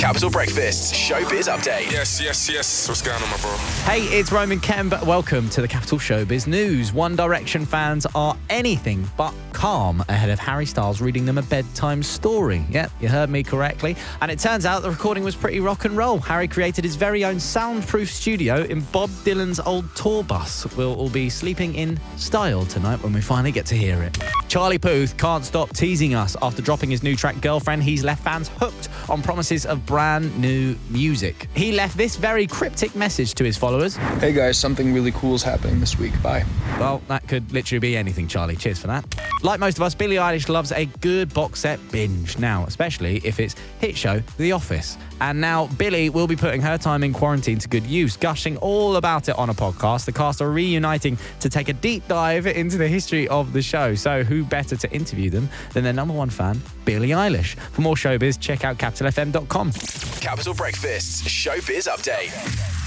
Capital Breakfast Showbiz Update. Yes, yes, yes. What's going on, my bro? Hey, it's Roman Kemp. Welcome to the Capital Showbiz News. One Direction fans are anything but calm ahead of Harry Styles reading them a bedtime story. Yep, you heard me correctly. And it turns out the recording was pretty rock and roll. Harry created his very own soundproof studio in Bob Dylan's old tour bus. We'll all be sleeping in style tonight when we finally get to hear it. Charlie Puth can't stop teasing us after dropping his new track Girlfriend. He's left fans hooked on promises of brand new music. He left this very cryptic message to his followers. Hey guys, something really cool is happening this week. Bye. Well, that could literally be anything, Charlie. Cheers for that. Like most of us, Billie Eilish loves a good box set binge now, especially if it's hit show The Office. And now Billie will be putting her time in quarantine to good use, gushing all about it on a podcast. The cast are reuniting to take a deep dive into the history of the show. So, who better to interview them than their number one fan, Billie Eilish? For more showbiz, check out capitalfm.com. Capital Breakfast Showbiz Update.